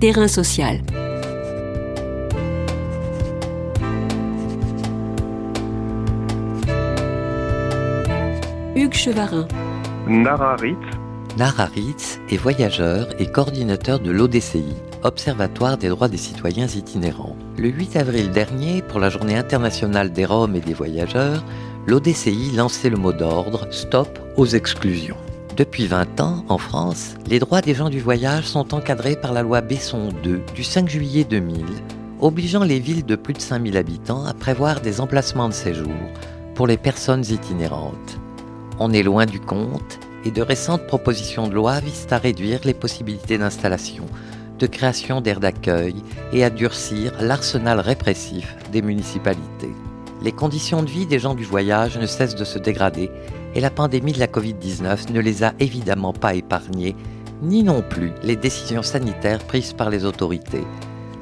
Terrain social. Hugues Chevarin. Nara Ritz. Nara Ritz est voyageur et coordinateur de l'ODCI, Observatoire des droits des citoyens itinérants. Le 8 avril dernier, pour la Journée internationale des Roms et des voyageurs, l'ODCI lançait le mot d'ordre Stop aux exclusions. Depuis 20 ans, en France, les droits des gens du voyage sont encadrés par la loi Besson 2 du 5 juillet 2000, obligeant les villes de plus de 5000 habitants à prévoir des emplacements de séjour pour les personnes itinérantes. On est loin du compte et de récentes propositions de loi visent à réduire les possibilités d'installation, de création d'aires d'accueil et à durcir l'arsenal répressif des municipalités. Les conditions de vie des gens du voyage ne cessent de se dégrader et la pandémie de la Covid-19 ne les a évidemment pas épargnés, ni non plus les décisions sanitaires prises par les autorités.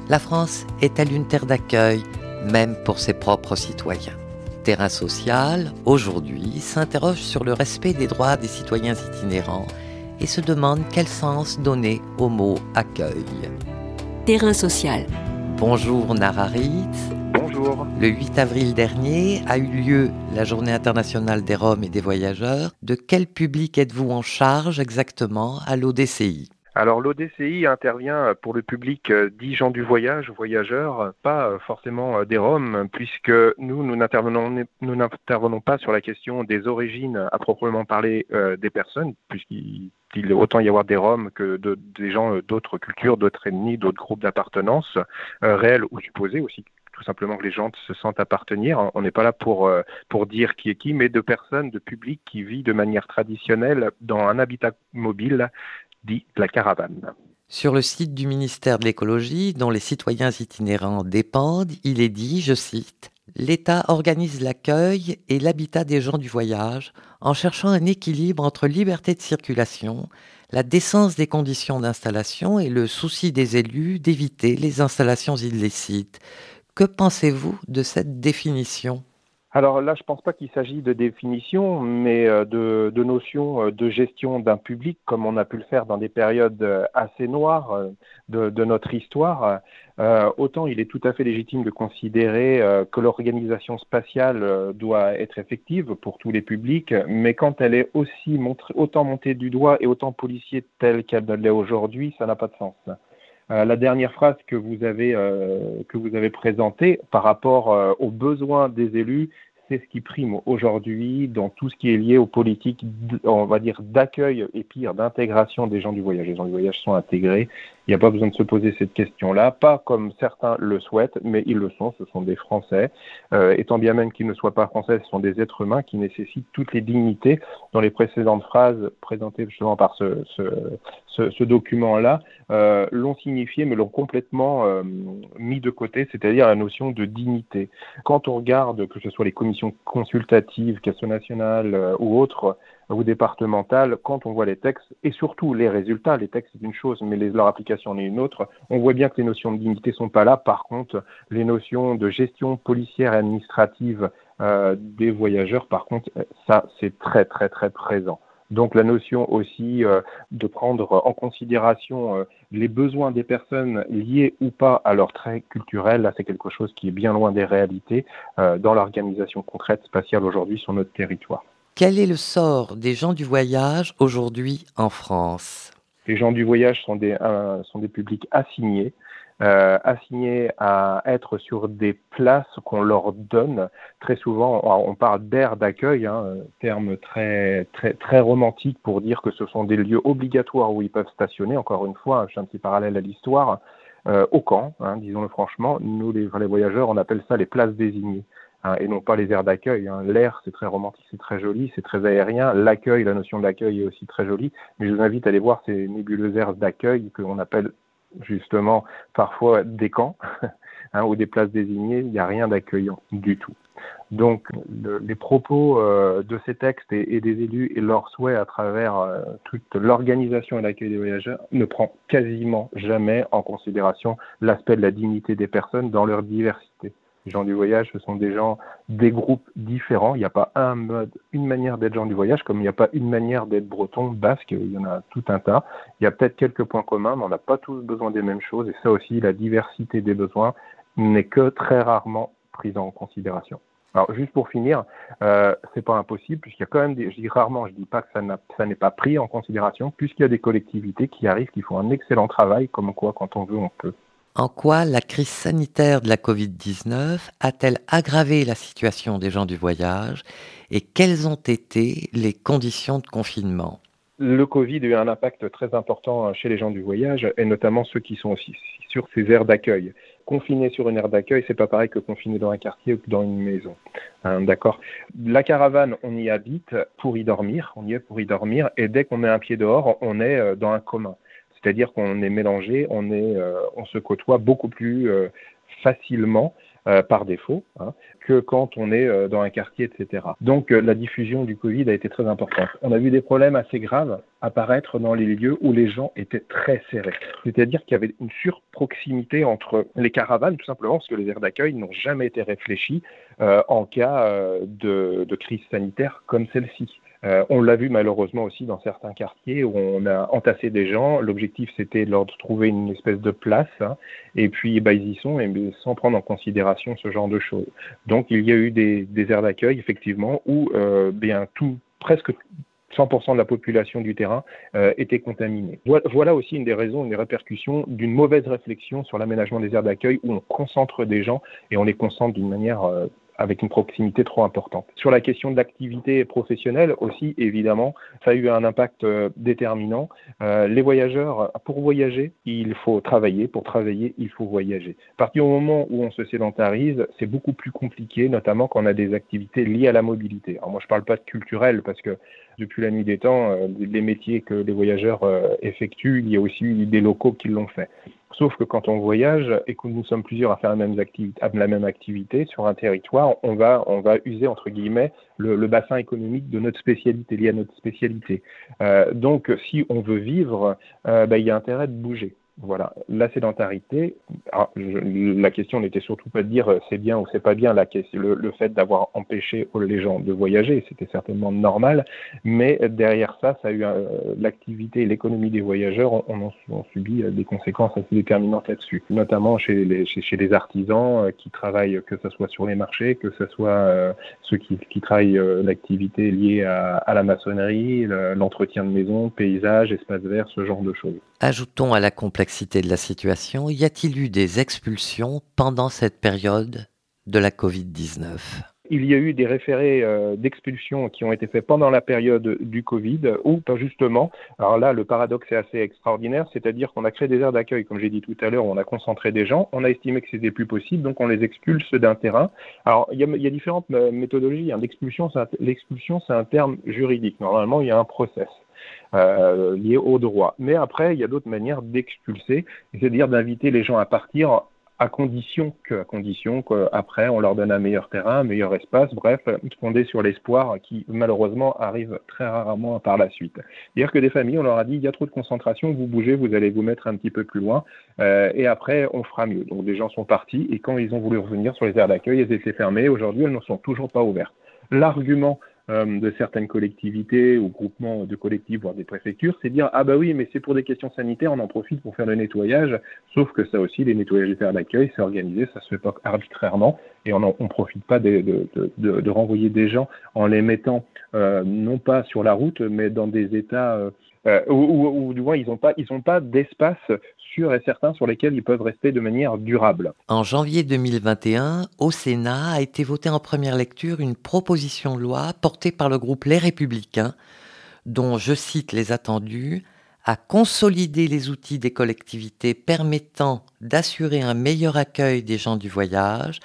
La France est-elle une terre d'accueil, même pour ses propres citoyens? Terrain social, aujourd'hui, s'interroge sur le respect des droits des citoyens itinérants et se demande quel sens donner au mot accueil. Terrain social. Bonjour Nararit. Le 8 avril dernier a eu lieu la Journée internationale des Roms et des voyageurs. De quel public êtes-vous en charge exactement à l'ODCI alors l'ODCI intervient pour le public euh, dit gens du voyage, voyageurs, pas euh, forcément euh, des Roms, puisque nous, nous n'intervenons pas sur la question des origines à proprement parler des personnes, puisqu'il il autant y avoir des Roms que des gens d'autres cultures, d'autres ethnies, d'autres groupes d'appartenance, réels ou supposés aussi tout simplement que les gens se sentent appartenir. On n'est pas là pour, pour dire qui est qui, mais de personnes, de public qui vit de manière traditionnelle dans un habitat mobile dit la caravane. Sur le site du ministère de l'écologie, dont les citoyens itinérants dépendent, il est dit, je cite, L'État organise l'accueil et l'habitat des gens du voyage en cherchant un équilibre entre liberté de circulation, la décence des conditions d'installation et le souci des élus d'éviter les installations illicites. Que pensez-vous de cette définition? Alors là, je ne pense pas qu'il s'agit de définition, mais euh, de, notions euh, de gestion d'un public, comme on a pu le faire dans des périodes euh, assez noires de, notre histoire. Autant il est tout à fait légitime de considérer que l'organisation spatiale doit être effective pour tous les publics, mais quand elle est aussi autant montée du doigt et autant policier telle qu'elle l'est aujourd'hui, ça n'a pas de sens. La dernière phrase que vous avez que vous avez présentée par rapport aux besoins des élus, c'est ce qui prime aujourd'hui dans tout ce qui est lié aux politiques, on va dire, d'accueil et pire, d'intégration des gens du voyage. Les gens du voyage sont intégrés. Il n'y a pas besoin de se poser cette question-là, pas comme certains le souhaitent, mais ils le sont. Ce sont des Français. Euh, étant bien même qu'ils ne soient pas français, ce sont des êtres humains qui nécessitent toutes les dignités. Dans les précédentes phrases présentées justement par ce, ce, ce, document-là, euh, l'ont signifié, mais l'ont complètement euh, mis de côté, c'est-à-dire la notion de dignité. Quand on regarde, que ce soit les commissions consultatives, question nationale euh, ou autres, ou départementales, quand on voit les textes, et surtout les résultats, les textes c'est une chose, mais leur application en est une autre, on voit bien que les notions de dignité sont pas là. Par contre, les notions de gestion policière et administrative euh, des voyageurs, par contre, ça c'est très très très présent. Donc la notion aussi euh, de prendre en considération euh, les besoins des personnes liés ou pas à leur trait culturel, là c'est quelque chose qui est bien loin des réalités euh, dans l'organisation concrète spatiale aujourd'hui sur notre territoire. Quel est le sort des gens du voyage aujourd'hui en France? Les gens du voyage sont des, des publics assignés euh, assignés à être sur des places qu'on leur donne. Très souvent, on parle d'aires d'accueil, hein, terme très, romantique pour dire que ce sont des lieux obligatoires où ils peuvent stationner. Encore une fois, je fais un petit parallèle à l'histoire. Euh, au camp, hein, disons-le franchement, nous les, voyageurs, on appelle ça les places désignées. Hein, et non pas les aires d'accueil. Hein. L'air, c'est très romantique, c'est très joli, c'est très aérien. L'accueil, la notion d'accueil est aussi très jolie. Mais je vous invite à aller voir ces nébuleuses aires d'accueil que l'on appelle justement parfois des camps hein, ou des places désignées, il n'y a rien d'accueillant du tout. Donc les propos euh, de ces textes et, des élus et leurs souhaits à travers euh, toute l'organisation et l'accueil des voyageurs ne prend quasiment jamais en considération l'aspect de la dignité des personnes dans leur diversité. Les gens du voyage, ce sont des gens des groupes différents. Il n'y a pas un mode, une manière d'être gens du voyage, comme il n'y a pas une manière d'être breton, basque. Il y en a tout un tas. Il y a peut-être quelques points communs, mais on n'a pas tous besoin des mêmes choses. Et ça aussi, la diversité des besoins n'est que très rarement prise en considération. Alors juste pour finir, euh, c'est pas impossible puisqu'il y a quand même des, je dis rarement, je dis pas que ça n'est pas pris en considération puisqu'il y a des collectivités qui arrivent, qui font un excellent travail, comme quoi quand on veut on peut. En quoi la crise sanitaire de la Covid-19 a-t-elle aggravé la situation des gens du voyage et quelles ont été les conditions de confinement? Le Covid a eu un impact très important chez les gens du voyage et notamment ceux qui sont aussi sur ces aires d'accueil. Confiné sur une aire d'accueil, c'est pas pareil que confiné dans un quartier ou dans une maison. Hein. La caravane, on y habite pour y dormir, on y est pour y dormir, et dès qu'on met un pied dehors, on est euh, dans un commun. C'est-à-dire qu'on est mélangé, on, est, euh, on se côtoie beaucoup plus euh, facilement euh, par défaut hein, que quand on est dans un quartier, etc. Donc la diffusion du Covid a été très importante. On a vu des problèmes assez graves apparaître dans les lieux où les gens étaient très serrés. C'est-à-dire qu'il y avait une surproximité entre les caravanes, tout simplement parce que les aires d'accueil n'ont jamais été réfléchies en cas de, de crise sanitaire comme celle-ci. Euh, on l'a vu malheureusement aussi dans certains quartiers où on a entassé des gens. L'objectif c'était de leur trouver une espèce de place hein, et puis bah, ils y sont sans prendre en considération ce genre de choses. Donc il y a eu des, aires d'accueil effectivement où euh, bien tout presque 100% de la population du terrain euh, était contaminée. Voilà aussi une des raisons, une des répercussions d'une mauvaise réflexion sur l'aménagement des aires d'accueil où on concentre des gens et on les concentre d'une manière avec une proximité trop importante. Sur la question de l'activité professionnelle aussi, évidemment, ça a eu un impact euh, déterminant. Euh, les voyageurs, pour voyager, il faut travailler. Pour travailler, il faut voyager. À partir du moment où on se sédentarise, c'est beaucoup plus compliqué, notamment quand on a des activités liées à la mobilité. Alors moi, je ne parle pas de culturel parce que depuis la nuit des temps, euh, les métiers que les voyageurs effectuent, il y a aussi des locaux qui l'ont fait. Sauf que quand on voyage et que nous sommes plusieurs à faire la même, activité, sur un territoire, on va, on va user, entre guillemets, le, bassin économique de notre spécialité, lié à notre spécialité. Euh, donc, si on veut vivre, euh, bah, il y a intérêt de bouger. Voilà, la sédentarité. la question n'était surtout pas de dire euh, c'est bien ou c'est pas bien. La, le, le fait d'avoir empêché les gens de voyager, c'était certainement normal. Mais derrière ça, ça a eu euh, l'activité et l'économie des voyageurs ont, subi euh, des conséquences assez déterminantes là-dessus, notamment chez les, chez, les artisans qui travaillent, que ce soit sur les marchés, que ce soit ceux qui, travaillent l'activité liée à, à, la maçonnerie, l'entretien de maisons, paysages, espaces verts, ce genre de choses. Ajoutons à la complexité de la situation, y a-t-il eu des expulsions pendant cette période de la Covid-19 il y a eu des référés euh, d'expulsion qui ont été faits pendant la période du Covid, ou pas justement, alors là, le paradoxe est assez extraordinaire, c'est-à-dire qu'on a créé des aires d'accueil, comme j'ai dit tout à l'heure, on a concentré des gens, on a estimé que c'était plus possible, donc on les expulse d'un terrain. Alors, il y a, il y a différentes euh, méthodologies. Hein. L'expulsion, c'est un terme juridique. Normalement, il y a un process. Euh, lié au droit. Mais après, il y a d'autres manières d'expulser, c'est-à-dire d'inviter les gens à partir à condition que, à condition qu'après on leur donne un meilleur terrain, un meilleur espace, bref, fondé sur l'espoir qui malheureusement arrive très rarement par la suite. C'est-à-dire que des familles, on leur a dit il y a trop de concentration, vous bougez, vous allez vous mettre un petit peu plus loin, euh, et après on fera mieux. Donc des gens sont partis et quand ils ont voulu revenir sur les aires d'accueil, elles étaient fermées. Aujourd'hui, elles ne sont toujours pas ouvertes. L'argument de certaines collectivités ou groupements de collectifs, voire des préfectures, c'est dire ah bah oui, mais c'est pour des questions sanitaires, on en profite pour faire le nettoyage. Sauf que ça aussi, les nettoyages des terres d'accueil, c'est organisé, ça se fait pas arbitrairement et on ne profite pas de, de, de, de, renvoyer des gens en les mettant euh, non pas sur la route, mais dans des états euh, euh, ou, du moins ils n'ont pas, d'espace sûr et certain sur lesquels ils peuvent rester de manière durable. En janvier 2021, au Sénat a été votée en première lecture une proposition de loi portée par le groupe Les Républicains, dont je cite les attendus, à consolider les outils des collectivités permettant d'assurer un meilleur accueil des gens du voyage,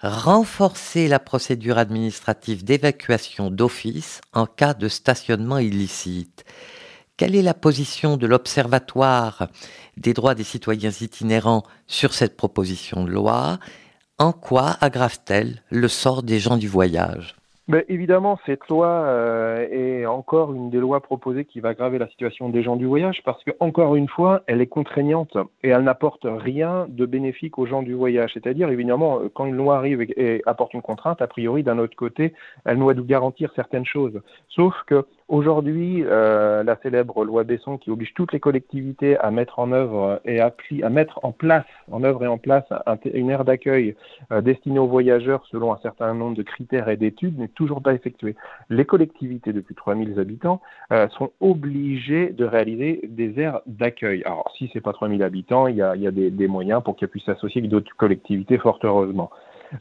renforcer la procédure administrative d'évacuation d'office en cas de stationnement illicite quelle est la position de l'Observatoire des droits des citoyens itinérants sur cette proposition de loi? En quoi aggrave-t-elle le sort des gens du voyage? Ben, évidemment, cette loi euh, est encore une des lois proposées qui va aggraver la situation des gens du voyage parce que, encore une fois, elle est contraignante et elle n'apporte rien de bénéfique aux gens du voyage. C'est-à-dire, évidemment, quand une loi arrive et, apporte une contrainte, a priori, d'un autre côté, elle doit nous garantir certaines choses. Sauf que Aujourd'hui, euh, la célèbre loi Besson qui oblige toutes les collectivités à mettre en œuvre et à, à mettre en place, en œuvre et en place une aire d'accueil euh, destinée aux voyageurs selon un certain nombre de critères et d'études n'est toujours pas effectuée. Les collectivités de plus de 3000 habitants euh, sont obligées de réaliser des aires d'accueil. Alors, si c'est pas 3000 habitants, il y a, y a des, des moyens pour qu'elles puissent s'associer avec d'autres collectivités, fort heureusement.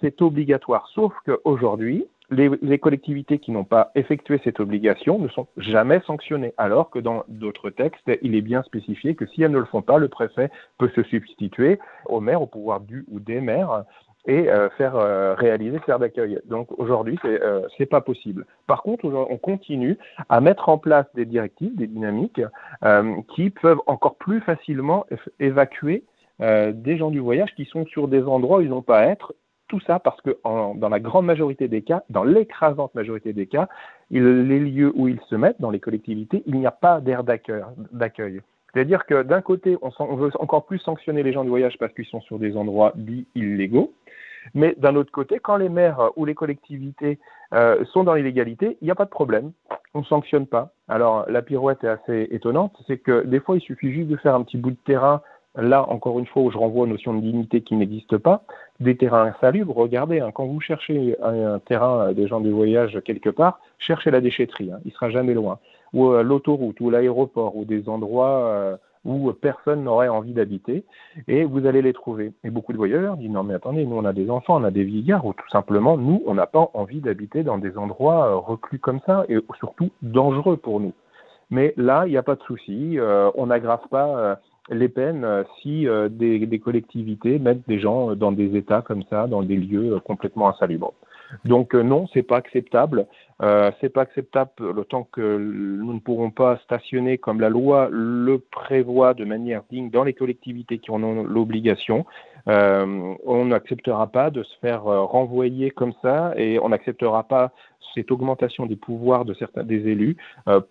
C'est obligatoire, sauf qu'aujourd'hui, les, collectivités qui n'ont pas effectué cette obligation ne sont jamais sanctionnées, alors que dans d'autres textes, il est bien spécifié que si elles ne le font pas, le préfet peut se substituer au maire, au pouvoir du ou des maires, et euh, faire euh, réaliser faire d'accueil. Donc aujourd'hui, c'est euh, pas possible. Par contre, on continue à mettre en place des directives, des dynamiques qui peuvent encore plus facilement évacuer des gens du voyage qui sont sur des endroits où ils n'ont pas à être tout ça parce que dans la grande majorité des cas, dans l'écrasante majorité des cas, les lieux où ils se mettent, dans les collectivités, il n'y a pas d'air d'accueil. C'est-à-dire que d'un côté, on, veut encore plus sanctionner les gens du voyage parce qu'ils sont sur des endroits dits illégaux, mais d'un autre côté, quand les maires ou les collectivités euh, sont dans l'illégalité, il n'y a pas de problème, on ne sanctionne pas. Alors la pirouette est assez étonnante, c'est que des fois, il suffit juste de faire un petit bout de terrain là, encore une fois, où je renvoie aux notions de dignité qui n'existent pas, des terrains insalubres, regardez, hein, quand vous cherchez un, terrain euh, des gens du voyage quelque part, cherchez la déchetterie, hein, il sera jamais loin. Ou euh, l'autoroute, ou l'aéroport, ou des endroits euh, où personne n'aurait envie d'habiter, et vous allez les trouver. Et beaucoup de voyageurs disent, non mais attendez, nous on a des enfants, on a des vieillards, ou tout simplement, nous, on n'a pas envie d'habiter dans des endroits reclus comme ça, et surtout dangereux pour nous. Mais là, il n'y a pas de souci, on n'aggrave pas les peines euh, si euh, des, collectivités mettent des gens euh, dans des états comme ça, dans des lieux complètement insalubres. Donc non, c'est pas acceptable. Euh, c'est pas acceptable le temps que nous ne pourrons pas stationner comme la loi le prévoit de manière digne dans les collectivités qui en ont l'obligation. on n'acceptera pas de se faire renvoyer comme ça et on n'acceptera pas cette augmentation des pouvoirs de certains des élus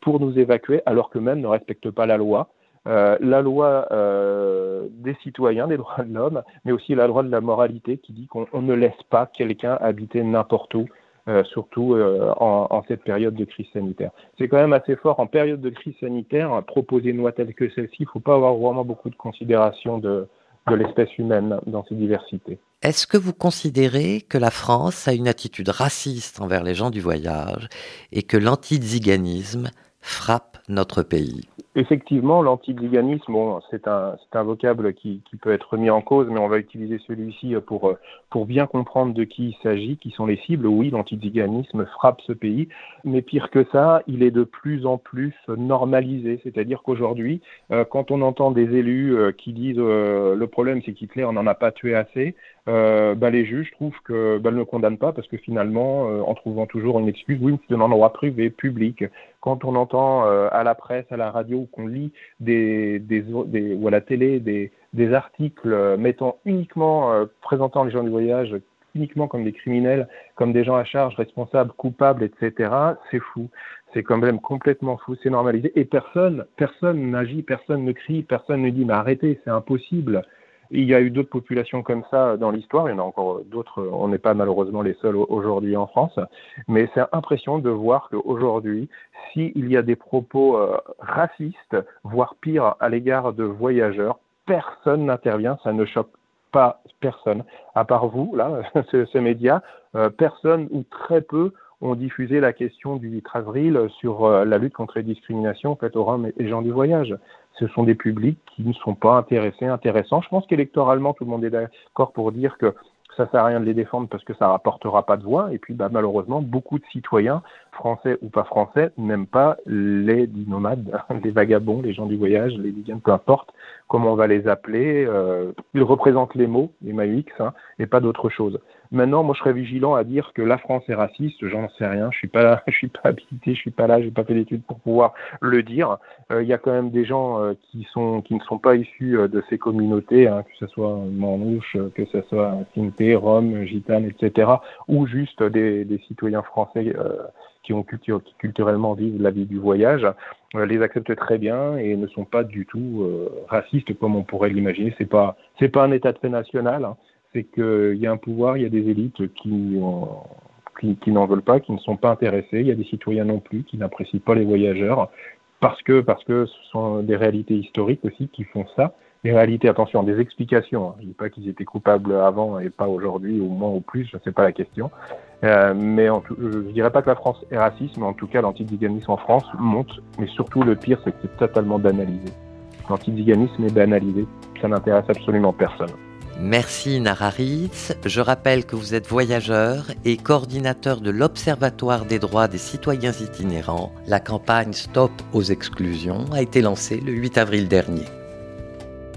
pour nous évacuer alors que même ne respectent pas la loi. Euh, la loi euh, des citoyens, des droits de l'homme, mais aussi la loi de la moralité qui dit qu'on ne laisse pas quelqu'un habiter n'importe où, euh, surtout en, cette période de crise sanitaire. C'est quand même assez fort en période de crise sanitaire, proposer une loi telle que celle-ci, il ne faut pas avoir vraiment beaucoup de considération de, de l'espèce humaine dans ses diversités. Est-ce que vous considérez que la France a une attitude raciste envers les gens du voyage et que l'antiziganisme frappe notre pays Effectivement, l'antiziganisme, bon, c'est un, un, vocable qui, qui, peut être mis en cause, mais on va utiliser celui-ci pour, pour bien comprendre de qui il s'agit, qui sont les cibles. Oui, l'antiziganisme frappe ce pays, mais pire que ça, il est de plus en plus normalisé. C'est-à-dire qu'aujourd'hui, euh, quand on entend des élus euh, qui disent euh, le problème c'est qu'Hitler n'en a pas tué assez, bah, les juges trouvent que bah, ne condamnent pas parce que finalement, en trouvant toujours une excuse, oui, c'est un endroit privé, public. Quand on entend à la presse, à la radio qu'on lit des, des, ou à la télé des, des articles euh, mettant uniquement, euh, présentant les gens du voyage uniquement comme des criminels, comme des gens à charge, responsables, coupables, etc., c'est fou. C'est quand même complètement fou, c'est normalisé. Et personne, personne n'agit, personne ne crie, personne ne dit mais arrêtez, c'est impossible. Il y a eu d'autres populations comme ça dans l'histoire, il y en a encore d'autres, on n'est pas malheureusement les seuls aujourd'hui en France, mais c'est impressionnant de voir qu'aujourd'hui, s'il y a des propos euh, racistes, voire pire à l'égard de voyageurs, personne n'intervient, ça ne choque pas personne, à part vous, là, ces, médias, euh, personne ou très peu ont diffusé la question du 8 avril sur euh, la lutte contre les discriminations faites aux Roms et gens du voyage ce sont des publics qui ne sont pas intéressés, intéressants. Je pense qu'électoralement, tout le monde est d'accord pour dire que ça sert à rien de les défendre parce que ça rapportera pas de voix. Et puis, bah, malheureusement, beaucoup de citoyens, français ou pas français, n'aiment pas les nomades, les vagabonds, les gens du voyage, les vegans, peu importe, comment on va les appeler. Euh, ils représentent les mots, les MAUX, hein, et pas d'autre chose. Maintenant, moi, je serais vigilant à dire que la France est raciste. J'en sais rien. Je suis pas je suis pas habilité, je suis pas là, j'ai pas fait d'études pour pouvoir le dire. Euh, il y a quand même des gens euh, qui sont, qui ne sont pas issus euh, de ces communautés, hein, que ce soit Manouche, que ce soit Sinté, Rome, Gitane, etc., ou juste des, des citoyens français qui ont culturellement vivent la vie du voyage, les acceptent très bien et ne sont pas du tout racistes comme on pourrait l'imaginer. C'est pas, pas un état de fait national. Hein c'est qu'il y a un pouvoir, il y a des élites qui, n'en veulent pas, qui ne sont pas intéressés. Il y a des citoyens non plus qui n'apprécient pas les voyageurs parce que, ce sont des réalités historiques aussi qui font ça. Des réalités, attention, des explications. Hein. Je dis pas qu'ils étaient coupables avant et pas aujourd'hui, ou moins ou plus, je ne sais pas la question. Euh, mais je ne dirais pas que la France est raciste, mais en tout cas, l'antiziganisme en France monte. Mais surtout, le pire, c'est que c'est totalement banalisé. L'antiziganisme est banalisé. Ça n'intéresse absolument personne. Merci Nararitz. Je rappelle que vous êtes voyageur et coordinateur de l'Observatoire des droits des citoyens itinérants. La campagne Stop aux exclusions a été lancée le 8 avril dernier.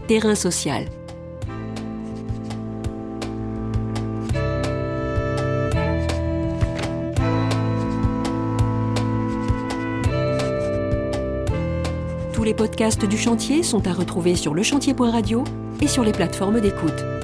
Terrain social. Podcasts du chantier sont à retrouver sur lechantier.radio et sur les plateformes d'écoute.